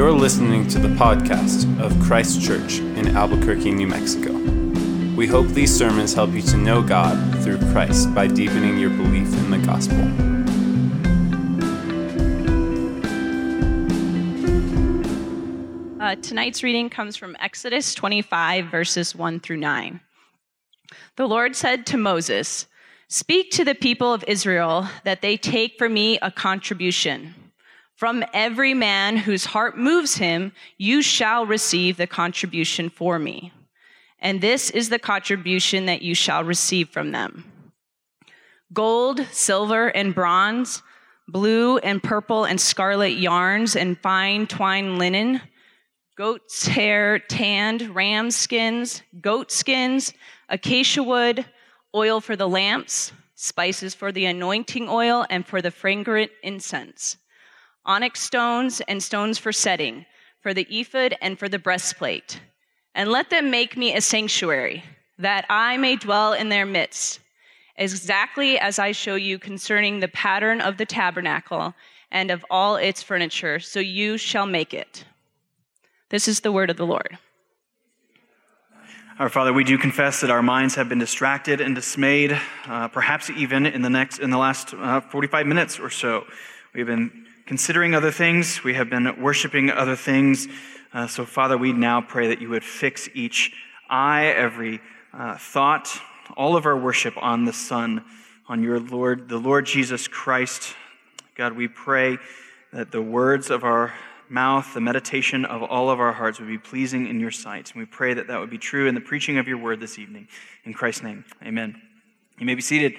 You're listening to the podcast of Christ Church in Albuquerque, New Mexico. We hope these sermons help you to know God through Christ by deepening your belief in the gospel. Uh, tonight's reading comes from Exodus 25, verses 1 through 9. The Lord said to Moses, Speak to the people of Israel that they take for me a contribution. From every man whose heart moves him, you shall receive the contribution for me. And this is the contribution that you shall receive from them gold, silver, and bronze, blue and purple and scarlet yarns, and fine twine linen, goat's hair tanned, ram skins, goat skins, acacia wood, oil for the lamps, spices for the anointing oil, and for the fragrant incense onyx stones and stones for setting, for the ephod and for the breastplate. And let them make me a sanctuary, that I may dwell in their midst, exactly as I show you concerning the pattern of the tabernacle and of all its furniture, so you shall make it. This is the word of the Lord. Our Father, we do confess that our minds have been distracted and dismayed, uh, perhaps even in the next in the last uh, 45 minutes or so. We've been considering other things, we have been worshiping other things. Uh, so, Father, we now pray that you would fix each eye, every uh, thought, all of our worship on the Son, on your Lord, the Lord Jesus Christ. God, we pray that the words of our mouth, the meditation of all of our hearts would be pleasing in your sight. And we pray that that would be true in the preaching of your word this evening. In Christ's name, amen. You may be seated.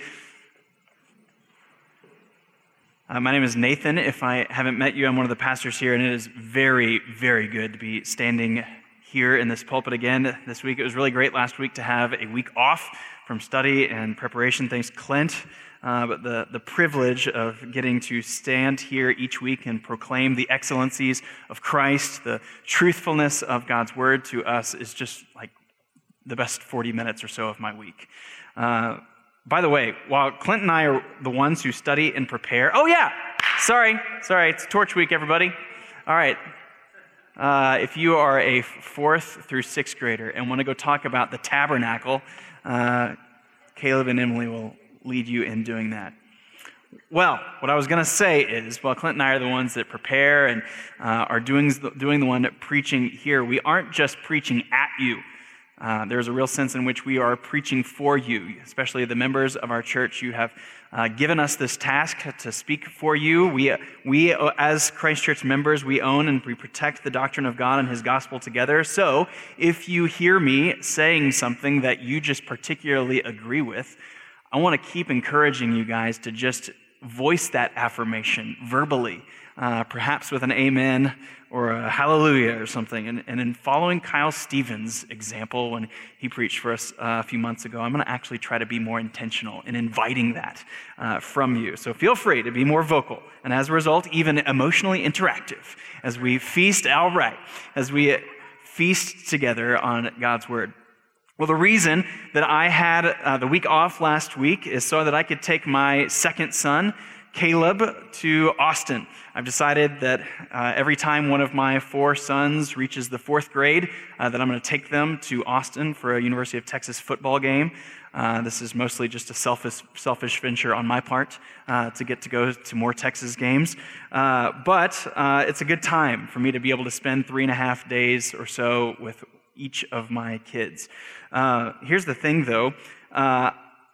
Uh, my name is Nathan. If I haven't met you, I'm one of the pastors here, and it is very, very good to be standing here in this pulpit again this week. It was really great last week to have a week off from study and preparation. Thanks, Clint. Uh, but the, the privilege of getting to stand here each week and proclaim the excellencies of Christ, the truthfulness of God's word to us is just like the best 40 minutes or so of my week. Uh, by the way, while Clint and I are the ones who study and prepare, oh yeah, sorry, sorry, it's Torch Week, everybody. All right. Uh, if you are a fourth through sixth grader and want to go talk about the tabernacle, uh, Caleb and Emily will lead you in doing that. Well, what I was going to say is, while Clint and I are the ones that prepare and uh, are doing, doing the one preaching here, we aren't just preaching at you. Uh, there's a real sense in which we are preaching for you, especially the members of our church. You have uh, given us this task to speak for you. We, we, as Christ Church members, we own and we protect the doctrine of God and His gospel together. So if you hear me saying something that you just particularly agree with, I want to keep encouraging you guys to just voice that affirmation verbally, uh, perhaps with an amen or a hallelujah or something. And, and in following Kyle Stevens' example when he preached for us uh, a few months ago, I'm going to actually try to be more intentional in inviting that uh, from you. So feel free to be more vocal and as a result, even emotionally interactive as we feast outright, as we feast together on God's word. Well, the reason that I had uh, the week off last week is so that I could take my second son Caleb to Austin. I've decided that uh, every time one of my four sons reaches the fourth grade, uh, that I'm going to take them to Austin for a University of Texas football game. Uh, this is mostly just a selfish, selfish venture on my part uh, to get to go to more Texas games. Uh, but uh, it's a good time for me to be able to spend three and a half days or so with each of my kids. here's the thing, though.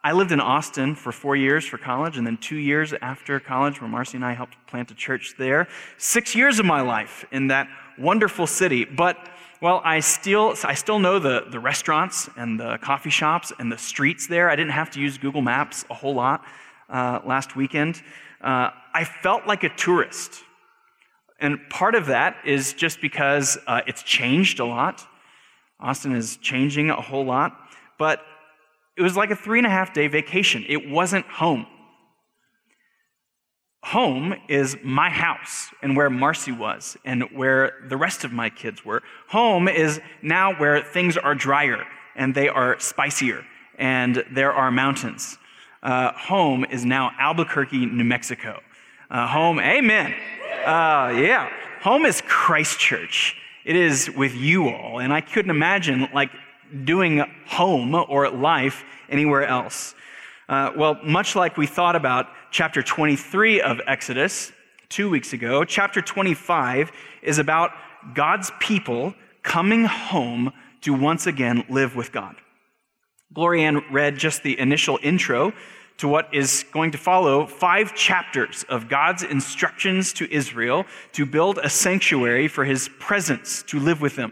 I lived in Austin for four years for college, and then two years after college, where Marcy and I helped plant a church there. Six years of my life in that wonderful city. But well, I still, I still know the, the restaurants and the coffee shops and the streets there. I didn't have to use Google Maps a whole lot uh, last weekend. Uh, I felt like a tourist. And part of that is just because uh, it's changed a lot. Austin is changing a whole lot. But it was like a three and a half day vacation. It wasn't home. Home is my house and where Marcy was and where the rest of my kids were. Home is now where things are drier and they are spicier and there are mountains. Uh, home is now Albuquerque, New Mexico. Uh, home, amen. Uh, yeah. home is Christ Church. It is with you all. And I couldn't imagine like doing home or life anywhere else. Uh, well, much like we thought about chapter 23 of Exodus two weeks ago, chapter 25 is about God's people coming home to once again live with God. Glorianne read just the initial intro to what is going to follow five chapters of God's instructions to Israel to build a sanctuary for his presence to live with them.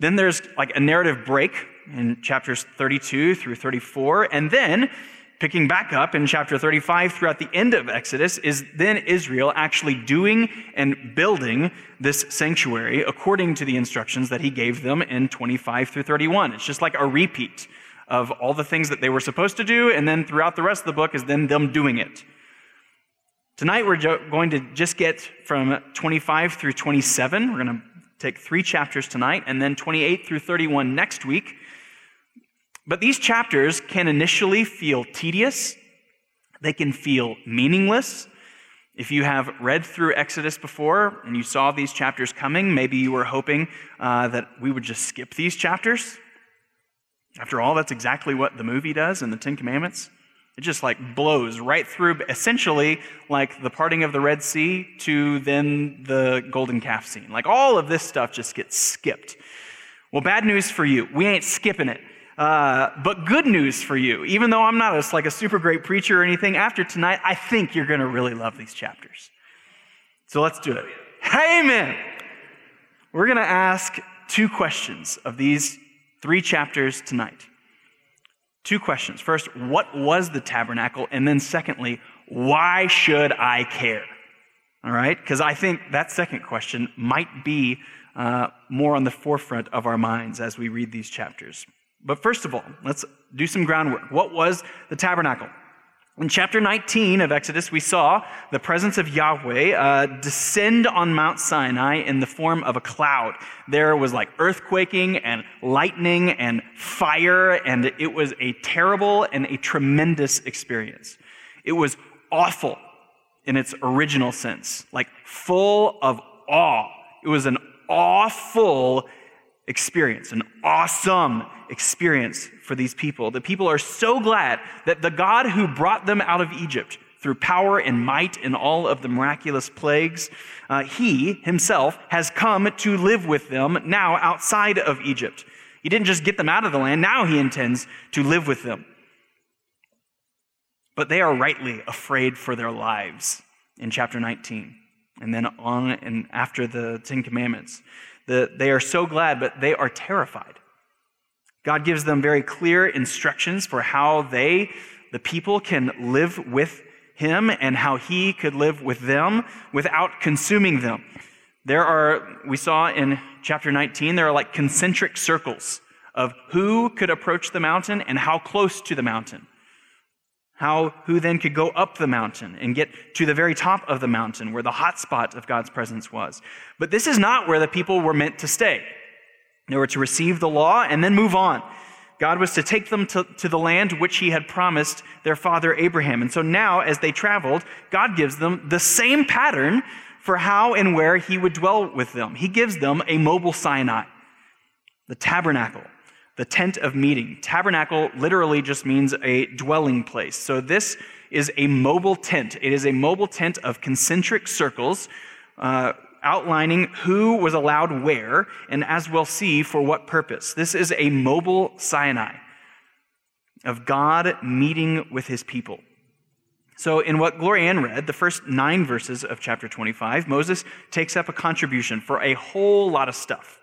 Then there's like a narrative break in chapters 32 through 34. And then, picking back up in chapter 35 throughout the end of Exodus, is then Israel actually doing and building this sanctuary according to the instructions that he gave them in 25 through 31. It's just like a repeat of all the things that they were supposed to do, and then throughout the rest of the book is then them doing it. Tonight we're going to just get from 25 through 27. We're going to take three chapters tonight, and then 28 through 31 next week. But these chapters can initially feel tedious, they can feel meaningless. If you have read through Exodus before and you saw these chapters coming, maybe you were hoping uh, that we would just skip these chapters. After all, that's exactly what the movie does in the Ten Commandments. It just like blows right through, essentially like the parting of the Red Sea to then the golden calf scene. Like all of this stuff just gets skipped. Well, bad news for you. We ain't skipping it. Uh, but good news for you. Even though I'm not a, like a super great preacher or anything, after tonight, I think you're going to really love these chapters. So let's do it. Amen. We're going to ask two questions of these Three chapters tonight. Two questions. First, what was the tabernacle? And then, secondly, why should I care? All right? Because I think that second question might be uh, more on the forefront of our minds as we read these chapters. But first of all, let's do some groundwork. What was the tabernacle? In chapter 19 of Exodus, we saw the presence of Yahweh uh, descend on Mount Sinai in the form of a cloud. There was like earthquaking and lightning and fire, and it was a terrible and a tremendous experience. It was awful in its original sense, like full of awe. It was an awful experience, an awesome experience for these people. The people are so glad that the God who brought them out of Egypt through power and might and all of the miraculous plagues, uh, he himself has come to live with them now outside of Egypt. He didn't just get them out of the land, now he intends to live with them. But they are rightly afraid for their lives in chapter 19 and then on and after the Ten Commandments. The, they are so glad, but they are terrified. God gives them very clear instructions for how they, the people, can live with Him and how He could live with them without consuming them. There are, we saw in chapter 19, there are like concentric circles of who could approach the mountain and how close to the mountain. How, who then could go up the mountain and get to the very top of the mountain where the hot spot of God's presence was. But this is not where the people were meant to stay. They were to receive the law and then move on. God was to take them to, to the land which he had promised their father Abraham. And so now, as they traveled, God gives them the same pattern for how and where he would dwell with them. He gives them a mobile Sinai, the tabernacle the tent of meeting. Tabernacle literally just means a dwelling place. So this is a mobile tent. It is a mobile tent of concentric circles. Uh, outlining who was allowed where, and as we'll see, for what purpose. This is a mobile Sinai of God meeting with his people. So, in what Glorianne read, the first nine verses of chapter 25, Moses takes up a contribution for a whole lot of stuff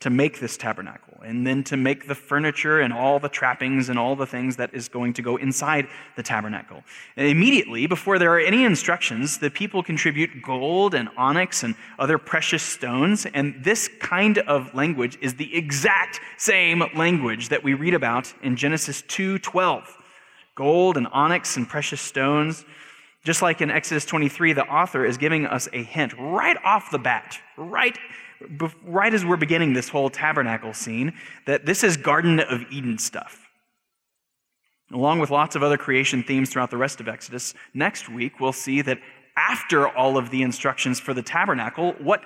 to make this tabernacle and then to make the furniture and all the trappings and all the things that is going to go inside the tabernacle. And immediately, before there are any instructions, the people contribute gold and onyx and other precious stones. And this kind of language is the exact same language that we read about in Genesis 2:12. Gold and onyx and precious stones. Just like in Exodus 23, the author is giving us a hint right off the bat, right right as we're beginning this whole tabernacle scene, that this is Garden of Eden stuff. Along with lots of other creation themes throughout the rest of Exodus, next week we'll see that after all of the instructions for the tabernacle, what,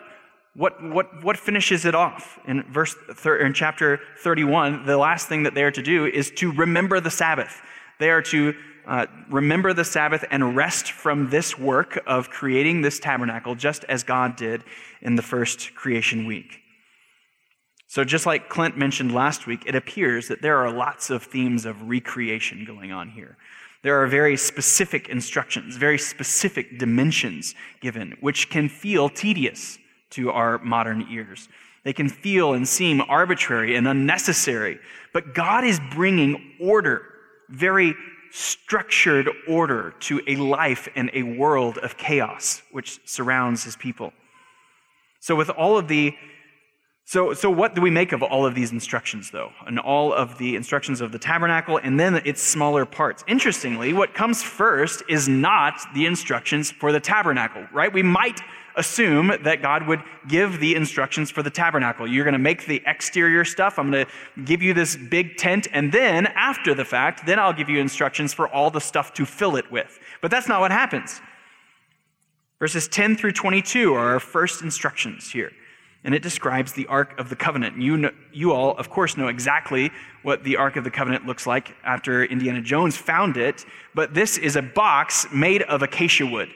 what, what, what finishes it off? In, verse in chapter 31, the last thing that they are to do is to remember the Sabbath. They are to uh, remember the Sabbath and rest from this work of creating this tabernacle, just as God did in the first creation week. So, just like Clint mentioned last week, it appears that there are lots of themes of recreation going on here. There are very specific instructions, very specific dimensions given, which can feel tedious to our modern ears. They can feel and seem arbitrary and unnecessary, but God is bringing order, very structured order, to a life and a world of chaos which surrounds his people. So, with all of the so, so what do we make of all of these instructions, though? And all of the instructions of the tabernacle and then its smaller parts. Interestingly, what comes first is not the instructions for the tabernacle, right? We might assume that God would give the instructions for the tabernacle. You're going to make the exterior stuff. I'm going to give you this big tent. And then, after the fact, then I'll give you instructions for all the stuff to fill it with. But that's not what happens. Verses 10 through 22 are our first instructions here and it describes the Ark of the Covenant. You, know, you all, of course, know exactly what the Ark of the Covenant looks like after Indiana Jones found it, but this is a box made of acacia wood.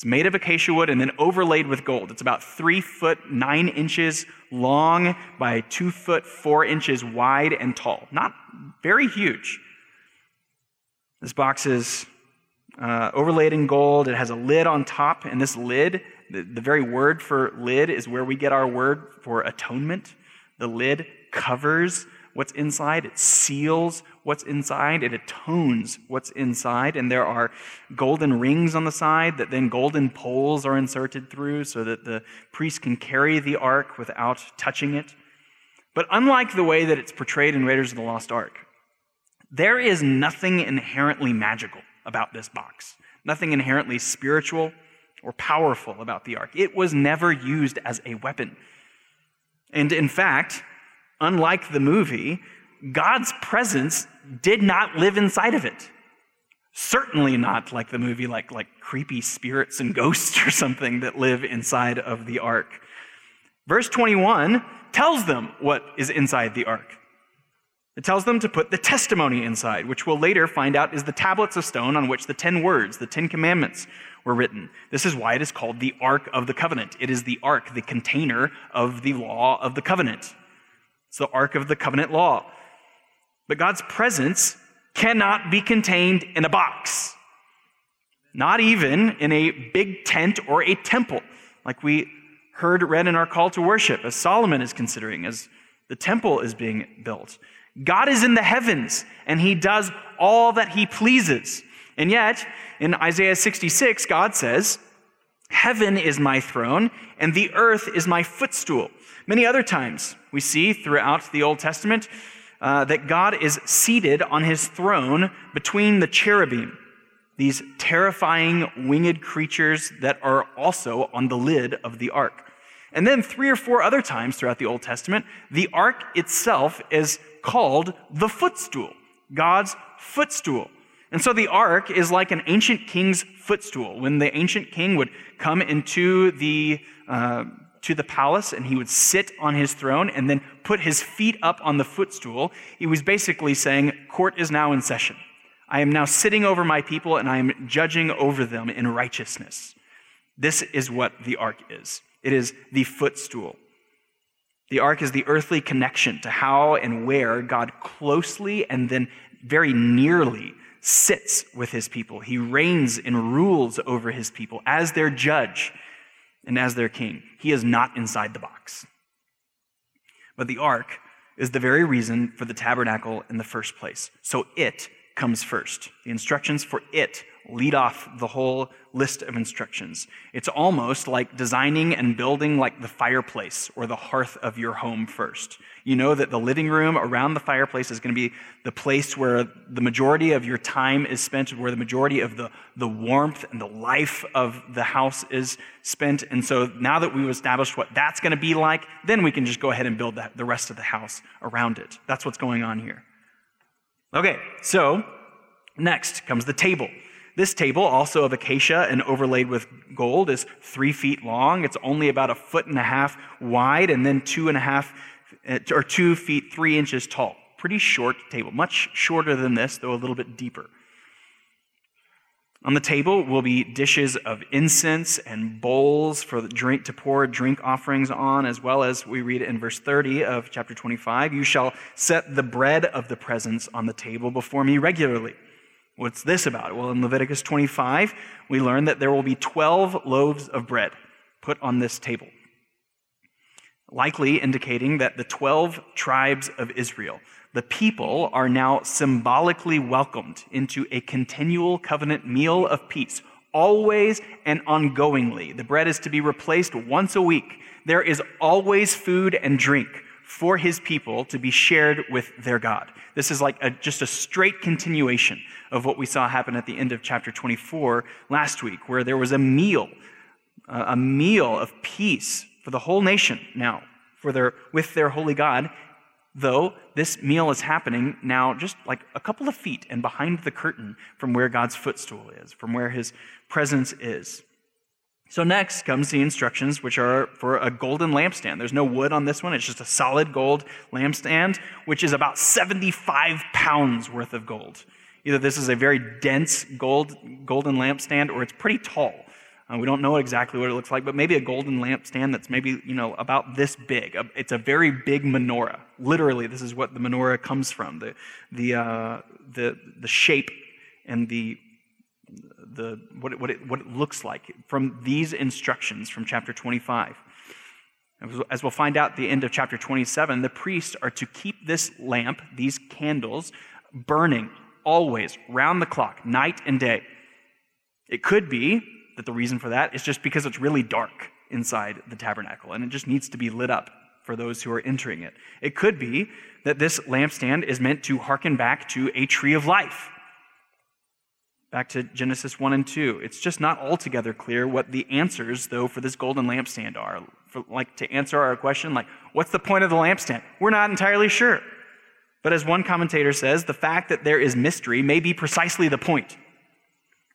It's made of acacia wood and then overlaid with gold. It's about three foot nine inches long by two foot four inches wide and tall. Not very huge. This box is uh, overlaid in gold. It has a lid on top, and this lid the, the very word for lid is where we get our word for atonement. The lid covers what's inside, it seals what's inside, it atones what's inside. And there are golden rings on the side that then golden poles are inserted through so that the priest can carry the ark without touching it. But unlike the way that it's portrayed in Raiders of the Lost Ark, there is nothing inherently magical about this box, nothing inherently spiritual or powerful about the ark. It was never used as a weapon. And in fact, unlike the movie, God's presence did not live inside of it. Certainly not like the movie, like, like creepy spirits and ghosts or something that live inside of the ark. Verse 21 tells them what is inside the ark. It tells them to put the testimony inside, which we'll later find out is the tablets of stone on which the ten words, the Ten Commandments, were written. This is why it is called the Ark of the Covenant. It is the Ark, the container of the law of the covenant. It's the Ark of the Covenant law. But God's presence cannot be contained in a box, not even in a big tent or a temple, like we heard read in our call to worship, as Solomon is considering, as the temple is being built. God is in the heavens, and he does all that he pleases. And yet, in Isaiah 66, God says, Heaven is my throne, and the earth is my footstool. Many other times we see throughout the Old Testament uh, that God is seated on his throne between the cherubim, these terrifying winged creatures that are also on the lid of the ark. And then three or four other times throughout the Old Testament, the ark itself is called the footstool, God's footstool. And so the ark is like an ancient king's footstool. When the ancient king would come into the, uh, to the palace and he would sit on his throne and then put his feet up on the footstool, he was basically saying, Court is now in session. I am now sitting over my people and I am judging over them in righteousness. This is what the ark is it is the footstool. The ark is the earthly connection to how and where God closely and then very nearly sits with his people. He reigns and rules over his people as their judge and as their king. He is not inside the box. But the ark is the very reason for the tabernacle in the first place. So it comes first. The instructions for it lead off the whole list of instructions. It's almost like designing and building like the fireplace or the hearth of your home first. You know that the living room around the fireplace is going to be the place where the majority of your time is spent, where the majority of the, the warmth and the life of the house is spent. And so now that we've established what that's going to be like, then we can just go ahead and build the, the rest of the house around it. That's what's going on here. Okay, so next comes the table. This table, also of acacia and overlaid with gold, is three feet long. It's only about a foot and a half wide, and then two and a half, or two feet three inches tall. Pretty short table, much shorter than this, though a little bit deeper. On the table will be dishes of incense and bowls for the drink to pour drink offerings on, as well as we read in verse 30 of chapter 25. You shall set the bread of the presence on the table before me regularly. What's this about? Well, in Leviticus 25, we learn that there will be 12 loaves of bread put on this table, likely indicating that the 12 tribes of Israel the people are now symbolically welcomed into a continual covenant meal of peace, always and ongoingly. The bread is to be replaced once a week. There is always food and drink for his people to be shared with their God. This is like a, just a straight continuation of what we saw happen at the end of chapter 24 last week, where there was a meal, a meal of peace for the whole nation now, for their, with their holy God, though this meal is happening now just like a couple of feet and behind the curtain from where God's footstool is, from where his presence is. So, next comes the instructions, which are for a golden lampstand. There's no wood on this one, it's just a solid gold lampstand, which is about 75 pounds worth of gold. Either this is a very dense gold, golden lampstand or it's pretty tall. Uh, we don't know exactly what it looks like, but maybe a golden lampstand that's maybe, you know, about this big. It's a very big menorah. Literally, this is what the menorah comes from the, the, uh, the, the shape and the, the, what, it, what, it, what it looks like from these instructions from chapter 25. As we'll find out at the end of chapter 27, the priests are to keep this lamp, these candles, burning always, round the clock, night and day. It could be that the reason for that is just because it's really dark inside the tabernacle and it just needs to be lit up for those who are entering it. It could be that this lampstand is meant to hearken back to a tree of life. Back to Genesis 1 and 2. It's just not altogether clear what the answers, though, for this golden lampstand are. For, like to answer our question, like, what's the point of the lampstand? We're not entirely sure. But as one commentator says, the fact that there is mystery may be precisely the point.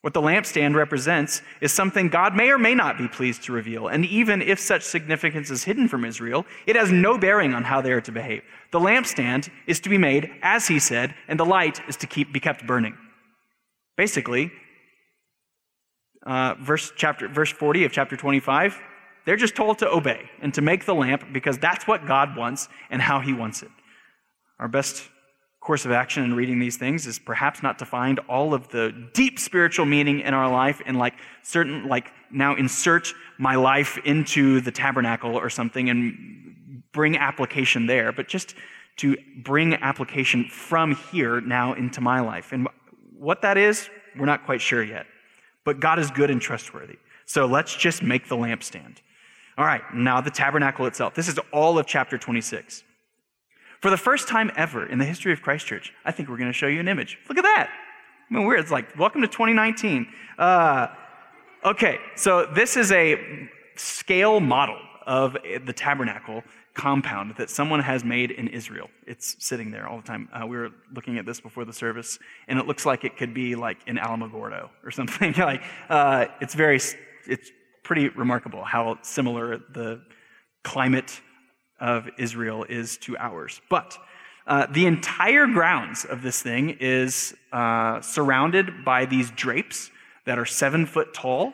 What the lampstand represents is something God may or may not be pleased to reveal. And even if such significance is hidden from Israel, it has no bearing on how they are to behave. The lampstand is to be made, as he said, and the light is to keep, be kept burning. Basically, uh, verse, chapter, verse 40 of chapter 25, they're just told to obey and to make the lamp because that's what God wants and how he wants it. Our best course of action in reading these things is perhaps not to find all of the deep spiritual meaning in our life and like certain like now insert my life into the tabernacle or something and bring application there but just to bring application from here now into my life. And what that is we're not quite sure yet but god is good and trustworthy. So let's just make the lampstand. All right now the tabernacle itself. This is all of chapter 26 for the first time ever in the history of Christ Church, I think we're going to show you an image. Look at that. I mean, weird. It's like, welcome to 2019. Uh, okay, so this is a scale model of the tabernacle compound that someone has made in Israel. It's sitting there all the time. Uh, we were looking at this before the service, and it looks like it could be like in Alamogordo or something. like uh, it's very, it's pretty remarkable how similar the climate of Israel is to ours. But uh, the entire grounds of this thing is uh, surrounded by these drapes that are seven foot tall.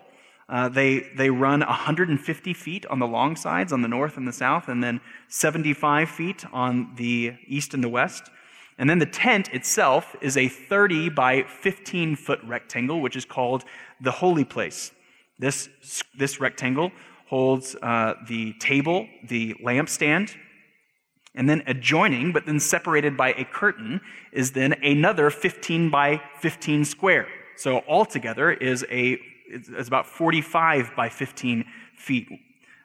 Uh, they, they run 150 feet on the long sides on the north and the south, and then 75 feet on the east and the west. And then the tent itself is a 30 by 15 foot rectangle, which is called the holy place. This, this rectangle holds uh, the table, the lampstand, and then adjoining, but then separated by a curtain, is then another 15 by 15 square. So altogether is a is about 45 by 15 feet.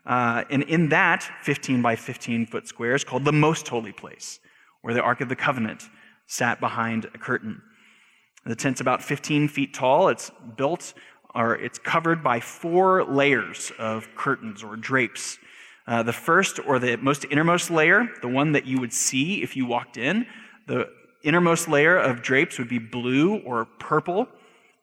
Uh, and in that 15 by 15 foot square is called the most holy place, where the Ark of the Covenant sat behind a curtain. The tent's about 15 feet tall. It's built it's covered by four layers of curtains or drapes. Uh, the first or the most innermost layer, the one that you would see if you walked in, the innermost layer of drapes would be blue or purple.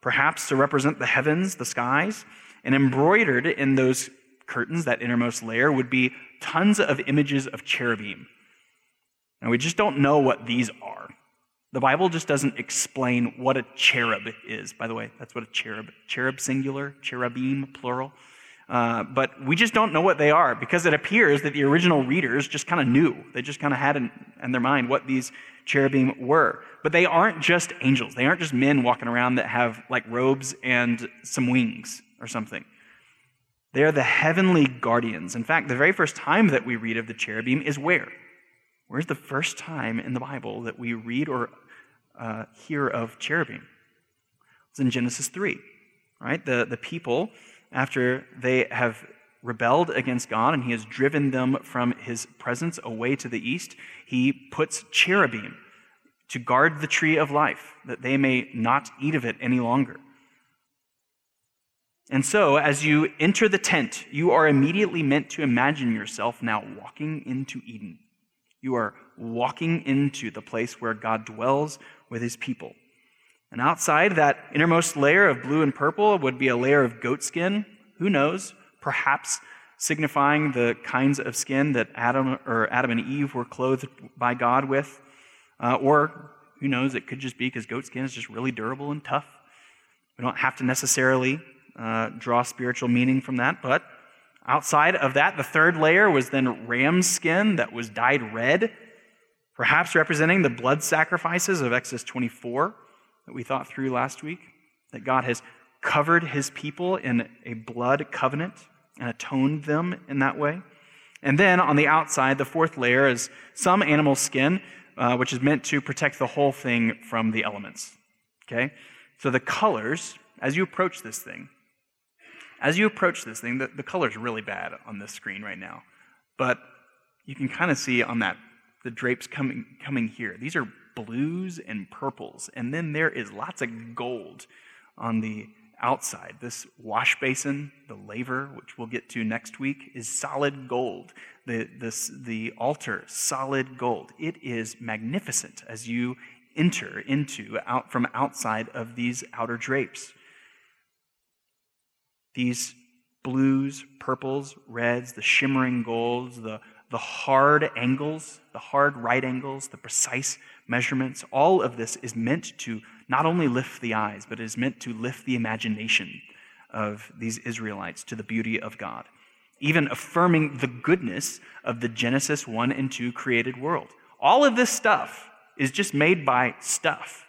perhaps to represent the heavens, the skies. And embroidered in those curtains, that innermost layer, would be tons of images of cherubim. Now, we just don't know what these are. The Bible just doesn't explain what a cherub is. By the way, that's what a cherub, cherub singular, cherubim plural. Uh, but we just don't know what they are because it appears that the original readers just kind of knew. They just kind of had in, in, their mind what these cherubim were. But they aren't just angels. They aren't just men walking around that have like robes and some wings or something. They are the heavenly guardians. In fact, the very first time that we read of the cherubim is where? Where's the first time in the Bible that we read or uh, hear of cherubim. It's in Genesis 3, right? The, the people, after they have rebelled against God and he has driven them from his presence away to the east, he puts cherubim to guard the tree of life, that they may not eat of it any longer. And so, as you enter the tent, you are immediately meant to imagine yourself now walking into Eden. You are walking into the place where God dwells with his people. And outside that innermost layer of blue and purple would be a layer of goat skin. Who knows? Perhaps signifying the kinds of skin that Adam or Adam and Eve were clothed by God with. Uh, or who knows? It could just be because goat skin is just really durable and tough. We don't have to necessarily uh, draw spiritual meaning from that, but outside of that, the third layer was then ram's skin that was dyed red perhaps representing the blood sacrifices of Exodus 24 that we thought through last week, that God has covered his people in a blood covenant and atoned them in that way. And then on the outside, the fourth layer is some animal skin, uh, which is meant to protect the whole thing from the elements. Okay? So the colors, as you approach this thing, as you approach this thing, the, the color's really bad on this screen right now. But you can kind of see on that the drapes coming, coming here. These are blues and purples. And then there is lots of gold on the outside. This wash basin, the laver, which we'll get to next week, is solid gold. The, this, the altar, solid gold. It is magnificent as you enter into out from outside of these outer drapes. These blues, purples, reds, the shimmering golds, the the hard angles, the hard right angles, the precise measurements, all of this is meant to not only lift the eyes, but it is meant to lift the imagination of these Israelites to the beauty of God, even affirming the goodness of the Genesis 1 and 2 created world. All of this stuff is just made by stuff,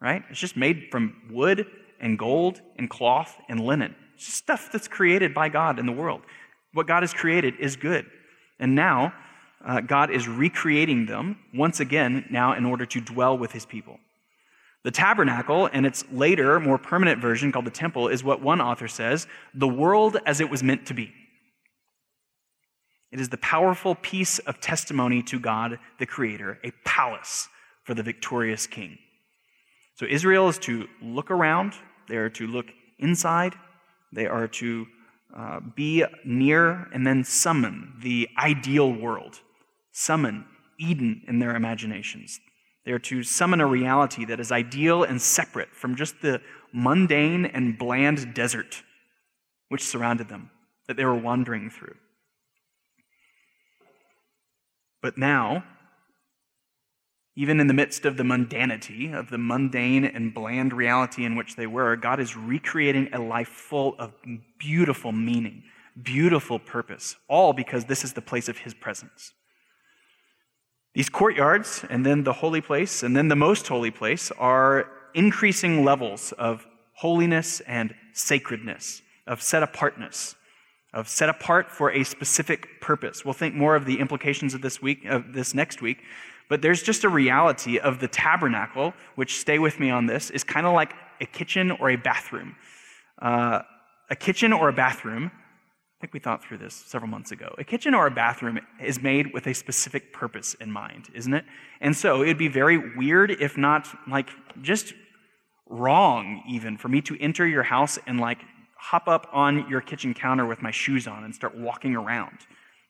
right? It's just made from wood and gold and cloth and linen. It's stuff that's created by God in the world. What God has created is good. And now, uh, God is recreating them once again, now in order to dwell with his people. The tabernacle and its later, more permanent version called the temple is what one author says the world as it was meant to be. It is the powerful piece of testimony to God, the Creator, a palace for the victorious king. So Israel is to look around, they are to look inside, they are to uh, be near and then summon the ideal world, summon Eden in their imaginations. They are to summon a reality that is ideal and separate from just the mundane and bland desert which surrounded them, that they were wandering through. But now, even in the midst of the mundanity, of the mundane and bland reality in which they were, God is recreating a life full of beautiful meaning, beautiful purpose, all because this is the place of His presence. These courtyards, and then the holy place, and then the most holy place, are increasing levels of holiness and sacredness, of set apartness, of set apart for a specific purpose. We'll think more of the implications of this week, of this next week, but there's just a reality of the tabernacle, which, stay with me on this, is kind of like a kitchen or a bathroom. Uh, a kitchen or a bathroom, I think we thought through this several months ago. A kitchen or a bathroom is made with a specific purpose in mind, isn't it? And so it'd be very weird, if not like just wrong, even, for me to enter your house and like hop up on your kitchen counter with my shoes on and start walking around.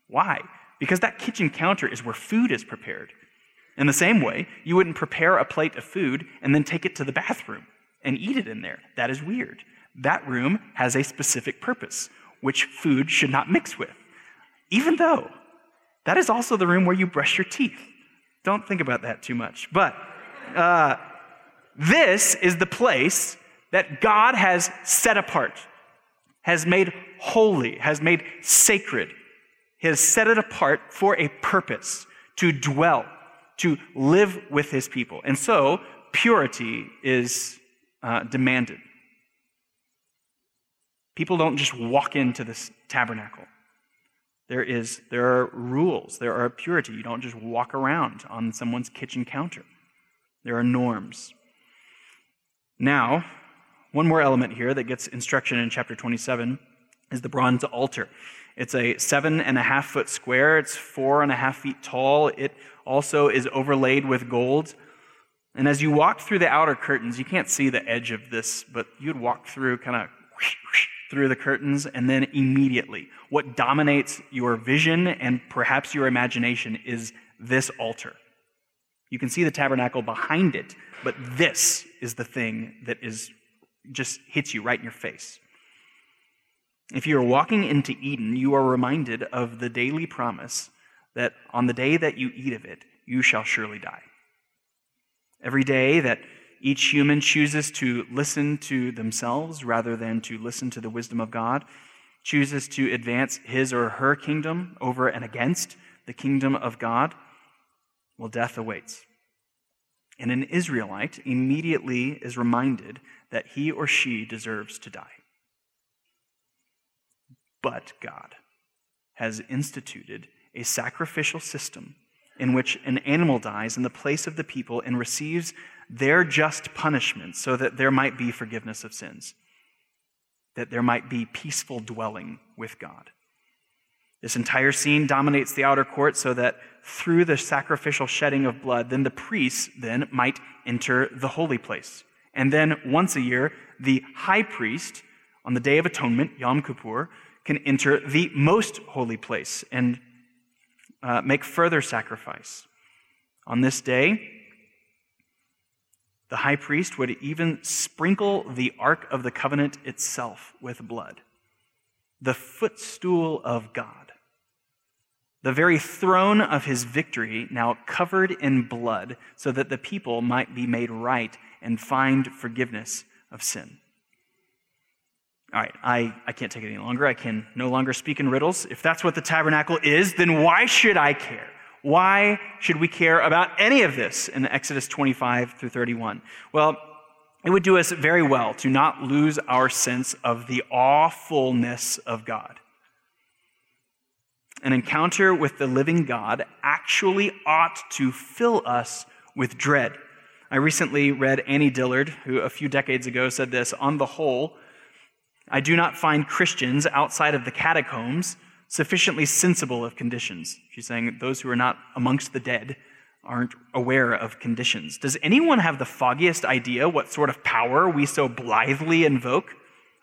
Why? Because that kitchen counter is where food is prepared. In the same way, you wouldn't prepare a plate of food and then take it to the bathroom and eat it in there. That is weird. That room has a specific purpose, which food should not mix with. Even though that is also the room where you brush your teeth. Don't think about that too much. But uh, this is the place that God has set apart, has made holy, has made sacred. He has set it apart for a purpose to dwell, to live with his people. And so, purity is uh, demanded. People don't just walk into this tabernacle. There, is, there are rules, there are purity. You don't just walk around on someone's kitchen counter. There are norms. Now, one more element here that gets instruction in chapter 27 is the bronze altar. It's a seven and a half foot square, it's four and a half feet tall. It also is overlaid with gold. And as you walk through the outer curtains, you can't see the edge of this, but you'd walk through kind of through the curtains, and then immediately, what dominates your vision and perhaps your imagination is this altar. You can see the tabernacle behind it, but this is the thing that is just hits you right in your face. If you are walking into Eden, you are reminded of the daily promise that on the day that you eat of it, you shall surely die. Every day that each human chooses to listen to themselves rather than to listen to the wisdom of God, chooses to advance his or her kingdom over and against the kingdom of God, well, death awaits. And an Israelite immediately is reminded that he or she deserves to die. But God has instituted a sacrificial system in which an animal dies in the place of the people and receives their just punishment so that there might be forgiveness of sins, that there might be peaceful dwelling with God. This entire scene dominates the outer court so that through the sacrificial shedding of blood, then the priests then might enter the holy place. And then once a year, the high priest on the Day of Atonement, Yom Kippur, can enter the most holy place and uh, make further sacrifice. On this day, the high priest would even sprinkle the Ark of the Covenant itself with blood, the footstool of God, the very throne of his victory now covered in blood, so that the people might be made right and find forgiveness of sin. All right, I, I can't take it any longer. I can no longer speak in riddles. If that's what the tabernacle is, then why should I care? Why should we care about any of this in Exodus 25 through 31? Well, it would do us very well to not lose our sense of the awfulness of God. An encounter with the living God actually ought to fill us with dread. I recently read Annie Dillard, who a few decades ago said this On the whole, I do not find Christians outside of the catacombs sufficiently sensible of conditions. She's saying those who are not amongst the dead aren't aware of conditions. Does anyone have the foggiest idea what sort of power we so blithely invoke?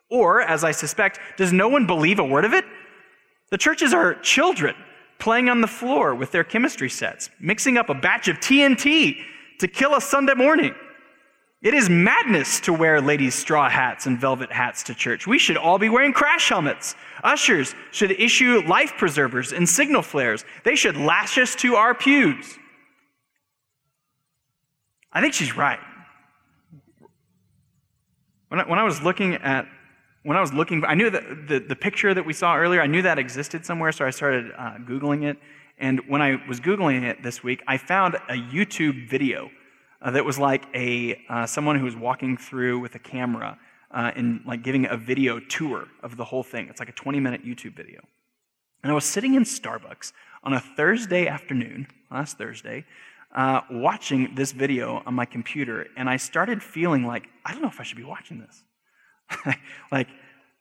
Or, as I suspect, does no one believe a word of it? The churches are children playing on the floor with their chemistry sets, mixing up a batch of TNT to kill a Sunday morning. It is madness to wear ladies' straw hats and velvet hats to church. We should all be wearing crash helmets. Ushers should issue life preservers and signal flares. They should lash us to our pews. I think she's right. When I, when I was looking at, when I was looking, I knew that the, the picture that we saw earlier, I knew that existed somewhere, so I started uh, Googling it. And when I was Googling it this week, I found a YouTube video uh, that was like a uh, someone who was walking through with a camera uh, and like giving a video tour of the whole thing. It's like a 20 minute YouTube video. And I was sitting in Starbucks on a Thursday afternoon, last Thursday, uh, watching this video on my computer, and I started feeling like I don't know if I should be watching this. like,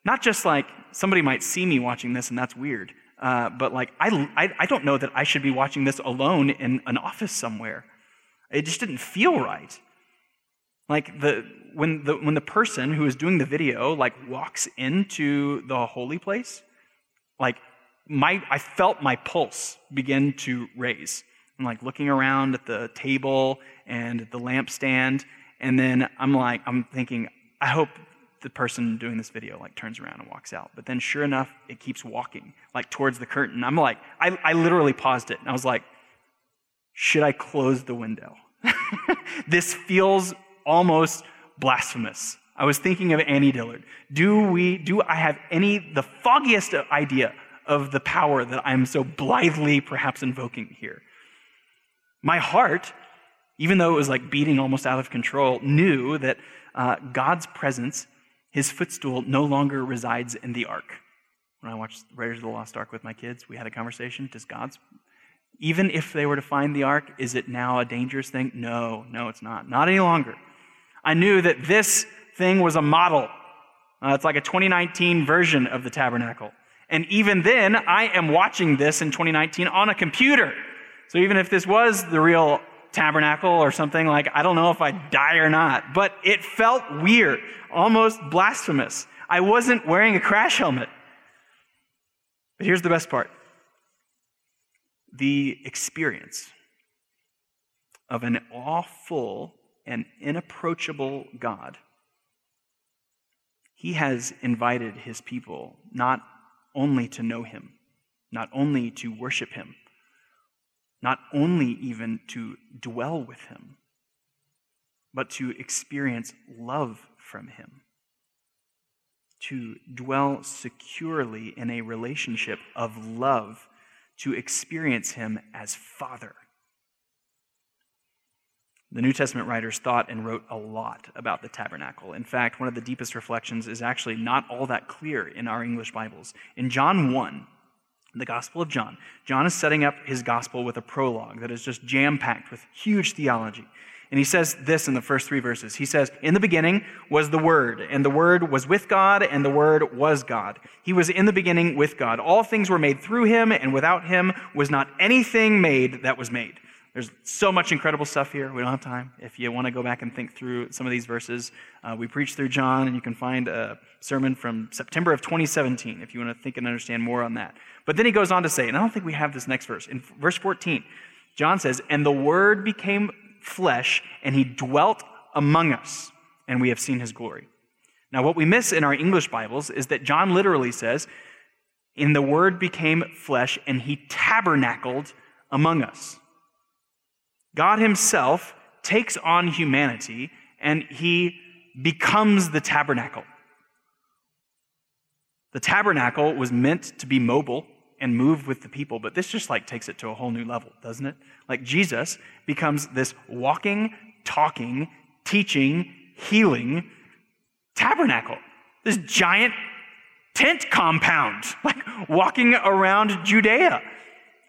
not just like somebody might see me watching this and that's weird, uh, but like I, I, I don't know that I should be watching this alone in an office somewhere. It just didn't feel right. Like the when the when the person who is doing the video like walks into the holy place, like my I felt my pulse begin to raise. I'm like looking around at the table and the lampstand, And then I'm like, I'm thinking, I hope the person doing this video like turns around and walks out. But then sure enough, it keeps walking like towards the curtain. I'm like, I, I literally paused it and I was like, should I close the window? this feels almost blasphemous. I was thinking of Annie Dillard. Do we, do I have any, the foggiest idea of the power that I'm so blithely perhaps invoking here? My heart, even though it was like beating almost out of control, knew that uh, God's presence, his footstool, no longer resides in the ark. When I watched Raiders of the Lost Ark with my kids, we had a conversation. Does God's, even if they were to find the ark, is it now a dangerous thing? No, no, it's not. Not any longer. I knew that this thing was a model. Uh, it's like a 2019 version of the tabernacle. And even then, I am watching this in 2019 on a computer. So even if this was the real tabernacle or something, like, I don't know if I'd die or not, but it felt weird, almost blasphemous. I wasn't wearing a crash helmet. But here's the best part the experience of an awful and inapproachable God, he has invited his people not only to know him, not only to worship him, not only even to dwell with him, but to experience love from him, to dwell securely in a relationship of love, to experience him as Father. The New Testament writers thought and wrote a lot about the tabernacle. In fact, one of the deepest reflections is actually not all that clear in our English Bibles. In John 1, the Gospel of John, John is setting up his gospel with a prologue that is just jam packed with huge theology. And he says this in the first three verses. He says, In the beginning was the Word, and the Word was with God, and the Word was God. He was in the beginning with God. All things were made through him, and without him was not anything made that was made. There's so much incredible stuff here. We don't have time. If you want to go back and think through some of these verses, uh, we preached through John, and you can find a sermon from September of 2017 if you want to think and understand more on that. But then he goes on to say, and I don't think we have this next verse. In verse 14, John says, And the Word became flesh, and he dwelt among us, and we have seen his glory. Now, what we miss in our English Bibles is that John literally says, In the Word became flesh, and he tabernacled among us. God Himself takes on humanity and He becomes the tabernacle. The tabernacle was meant to be mobile and move with the people, but this just like takes it to a whole new level, doesn't it? Like Jesus becomes this walking, talking, teaching, healing tabernacle. This giant tent compound, like walking around Judea.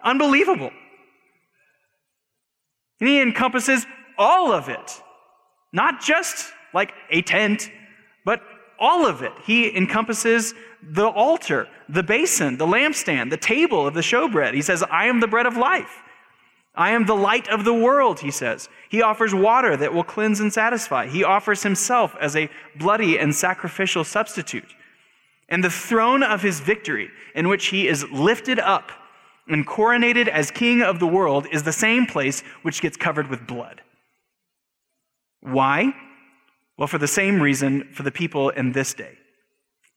Unbelievable. And he encompasses all of it, not just like a tent, all of it. He encompasses the altar, the basin, the lampstand, the table of the showbread. He says, I am the bread of life. I am the light of the world, he says. He offers water that will cleanse and satisfy. He offers himself as a bloody and sacrificial substitute. And the throne of his victory, in which he is lifted up and coronated as king of the world is the same place which gets covered with blood. Why? Well, for the same reason for the people in this day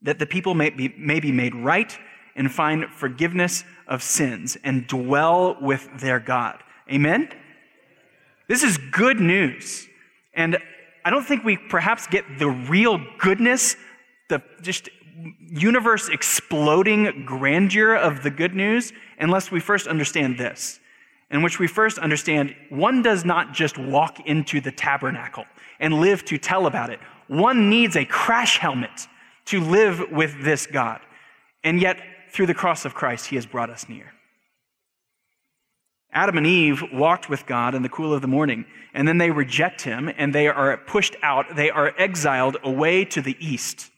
that the people may be, may be made right and find forgiveness of sins and dwell with their God. Amen? This is good news. And I don't think we perhaps get the real goodness, the just universe exploding grandeur of the good news unless we first understand this, in which we first understand one does not just walk into the tabernacle and live to tell about it. One needs a crash helmet to live with this God. And yet, through the cross of Christ, he has brought us near. Adam and Eve walked with God in the cool of the morning, and then they reject him and they are pushed out. They are exiled away to the east.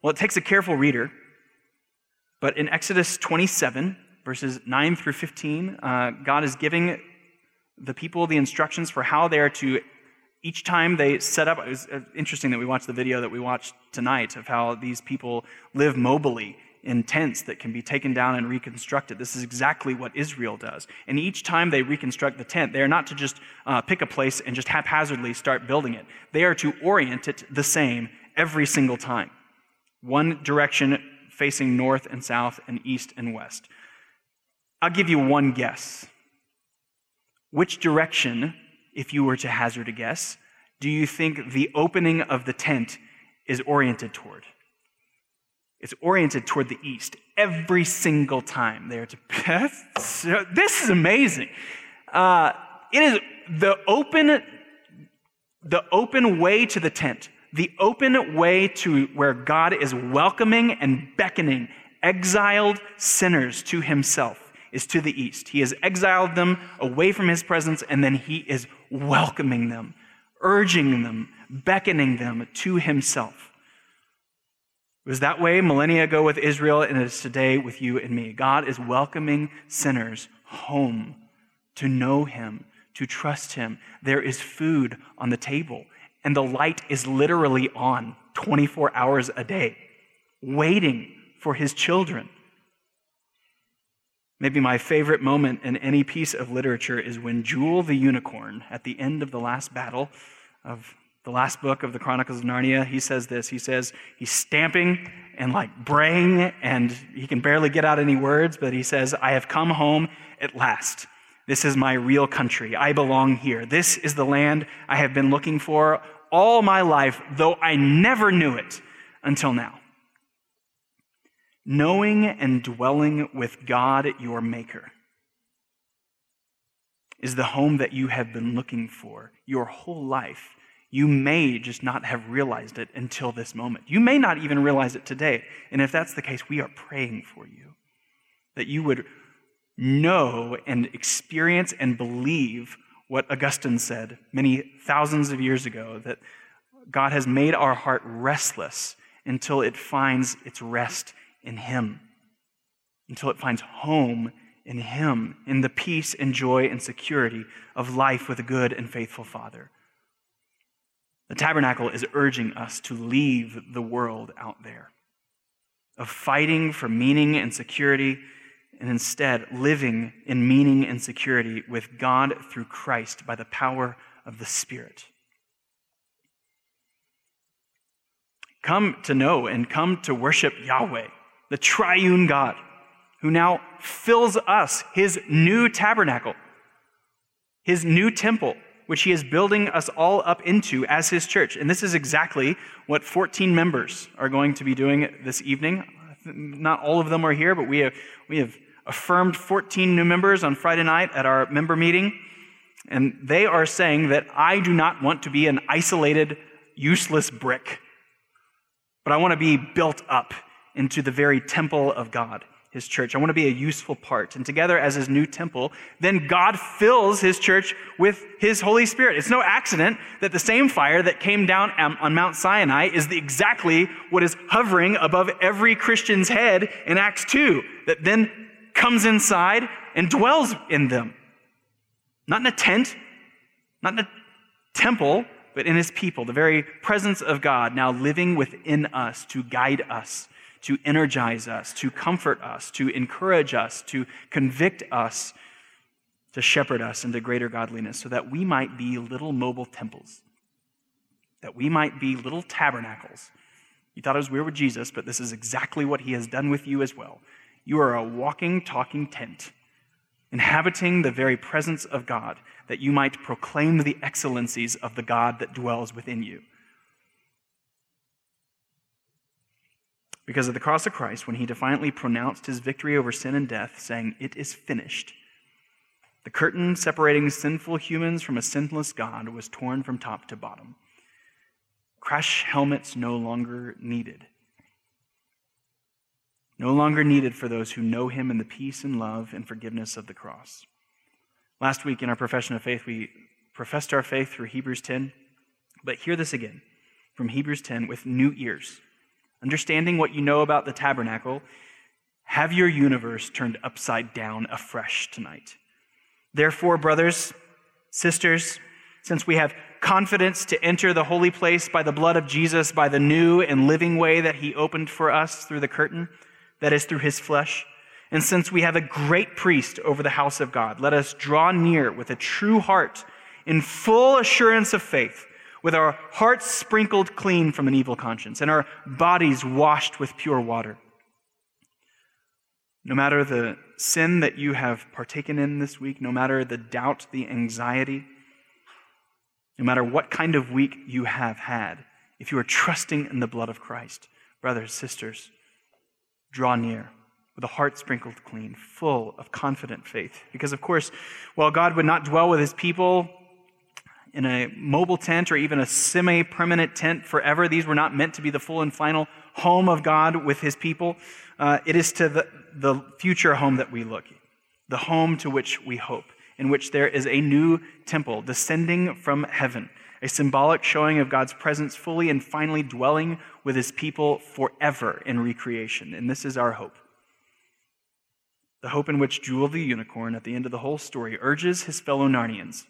Well, it takes a careful reader, but in Exodus 27, verses 9 through 15, uh, God is giving the people the instructions for how they are to, each time they set up. It was uh, interesting that we watched the video that we watched tonight of how these people live mobily in tents that can be taken down and reconstructed. This is exactly what Israel does. And each time they reconstruct the tent, they are not to just uh, pick a place and just haphazardly start building it. They are to orient it the same every single time. One direction facing north and south and east and west. I'll give you one guess. Which direction, if you were to hazard a guess, do you think the opening of the tent is oriented toward? It's oriented toward the east every single time. Are to this is amazing. Uh, it is the open, the open way to the tent, the open way to where God is welcoming and beckoning exiled sinners to Himself is to the east. He has exiled them away from His presence, and then He is welcoming them, urging them, beckoning them to Himself. It was that way millennia ago with Israel, and it is today with you and me. God is welcoming sinners home to know Him, to trust Him. There is food on the table, and the light is literally on 24 hours a day, waiting for His children. Maybe my favorite moment in any piece of literature is when Jewel the unicorn, at the end of the last battle of the last book of the Chronicles of Narnia, he says this. He says he's stamping and like braying, and he can barely get out any words, but he says, I have come home at last. This is my real country. I belong here. This is the land I have been looking for all my life, though I never knew it until now. Knowing and dwelling with God, your Maker, is the home that you have been looking for your whole life you may just not have realized it until this moment. You may not even realize it today. And if that's the case, we are praying for you that you would know and experience and believe what Augustine said many thousands of years ago that God has made our heart restless until it finds its rest in Him, until it finds home in Him, in the peace and joy and security of life with a good and faithful Father. The tabernacle is urging us to leave the world out there, of fighting for meaning and security, and instead living in meaning and security with God through Christ by the power of the Spirit. Come to know and come to worship Yahweh, the triune God, who now fills us, his new tabernacle, his new temple which he is building us all up into as his church. And this is exactly what 14 members are going to be doing this evening. Not all of them are here, but we have, we have affirmed 14 new members on Friday night at our member meeting. And they are saying that I do not want to be an isolated, useless brick, but I want to be built up into the very temple of God his church. I want to be a useful part. And together as his new temple, then God fills his church with his Holy Spirit. It's no accident that the same fire that came down on Mount Sinai is exactly what is hovering above every Christian's head in Acts 2, that then comes inside and dwells in them. Not in a tent, not in a temple, but in his people, the very presence of God now living within us to guide us to energize us, to comfort us, to encourage us, to convict us, to shepherd us into greater godliness, so that we might be little mobile temples, that we might be little tabernacles. You thought it was weird with Jesus, but this is exactly what he has done with you as well. You are a walking, talking tent, inhabiting the very presence of God, that you might proclaim the excellencies of the God that dwells within you. Because of the cross of Christ, when he defiantly pronounced his victory over sin and death, saying, It is finished, the curtain separating sinful humans from a sinless God was torn from top to bottom. Crash helmets no longer needed. No longer needed for those who know him in the peace and love and forgiveness of the cross. Last week in our profession of faith, we professed our faith through Hebrews 10. But hear this again from Hebrews 10 with new ears understanding what you know about the tabernacle, have your universe turned upside down afresh tonight. Therefore, brothers, sisters, since we have confidence to enter the holy place by the blood of Jesus, by the new and living way that he opened for us through the curtain, that is, through his flesh. And since we have a great priest over the house of God, let us draw near with a true heart in full assurance of faith, with our hearts sprinkled clean from an evil conscience and our bodies washed with pure water. No matter the sin that you have partaken in this week, no matter the doubt, the anxiety, no matter what kind of week you have had, if you are trusting in the blood of Christ, brothers, sisters, draw near with a heart sprinkled clean, full of confident faith. Because, of course, while God would not dwell with his people in a mobile tent or even a semi permanent tent forever, these were not meant to be the full and final home of God with his people. Uh, it is to the, the future home that we look, the home to which we hope, in which there is a new temple descending from heaven, a symbolic showing of God's presence fully and finally dwelling with his people forever in recreation. And this is our hope. The hope in which Jewel the unicorn, at the end of the whole story, urges his fellow Narnians,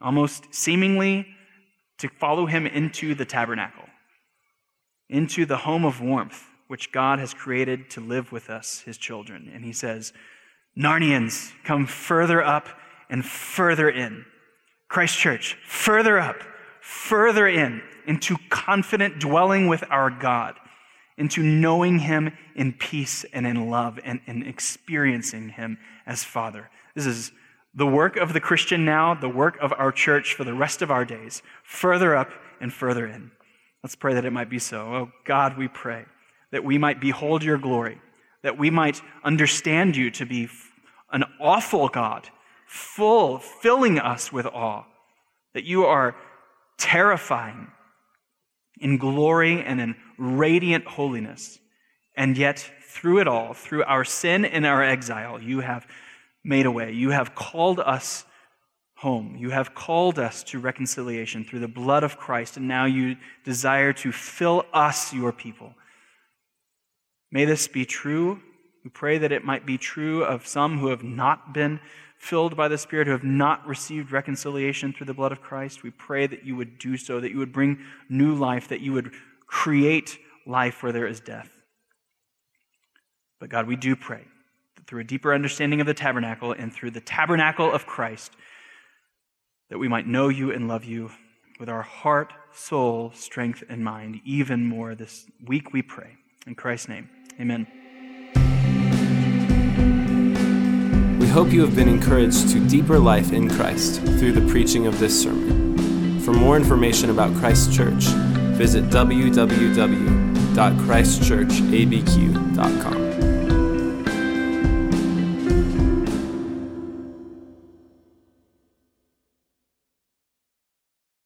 almost seemingly to follow him into the tabernacle, into the home of warmth which God has created to live with us, his children. And he says, Narnians, come further up and further in. Christ Church, further up, further in, into confident dwelling with our God, into knowing him in peace and in love and, and experiencing him as Father. This is the work of the Christian now, the work of our church for the rest of our days, further up and further in. Let's pray that it might be so. Oh God, we pray that we might behold your glory, that we might understand you to be an awful God, full, filling us with awe, that you are terrifying in glory and in radiant holiness. And yet, through it all, through our sin and our exile, you have made a way. You have called us home. You have called us to reconciliation through the blood of Christ, and now you desire to fill us, your people, May this be true. We pray that it might be true of some who have not been filled by the Spirit, who have not received reconciliation through the blood of Christ. We pray that you would do so, that you would bring new life, that you would create life where there is death. But God, we do pray through a deeper understanding of the tabernacle and through the tabernacle of Christ, that we might know you and love you with our heart, soul, strength, and mind even more this week, we pray. In Christ's name. Amen. We hope you have been encouraged to deeper life in Christ through the preaching of this sermon. For more information about Christ Church, visit www.christchurchabq.com.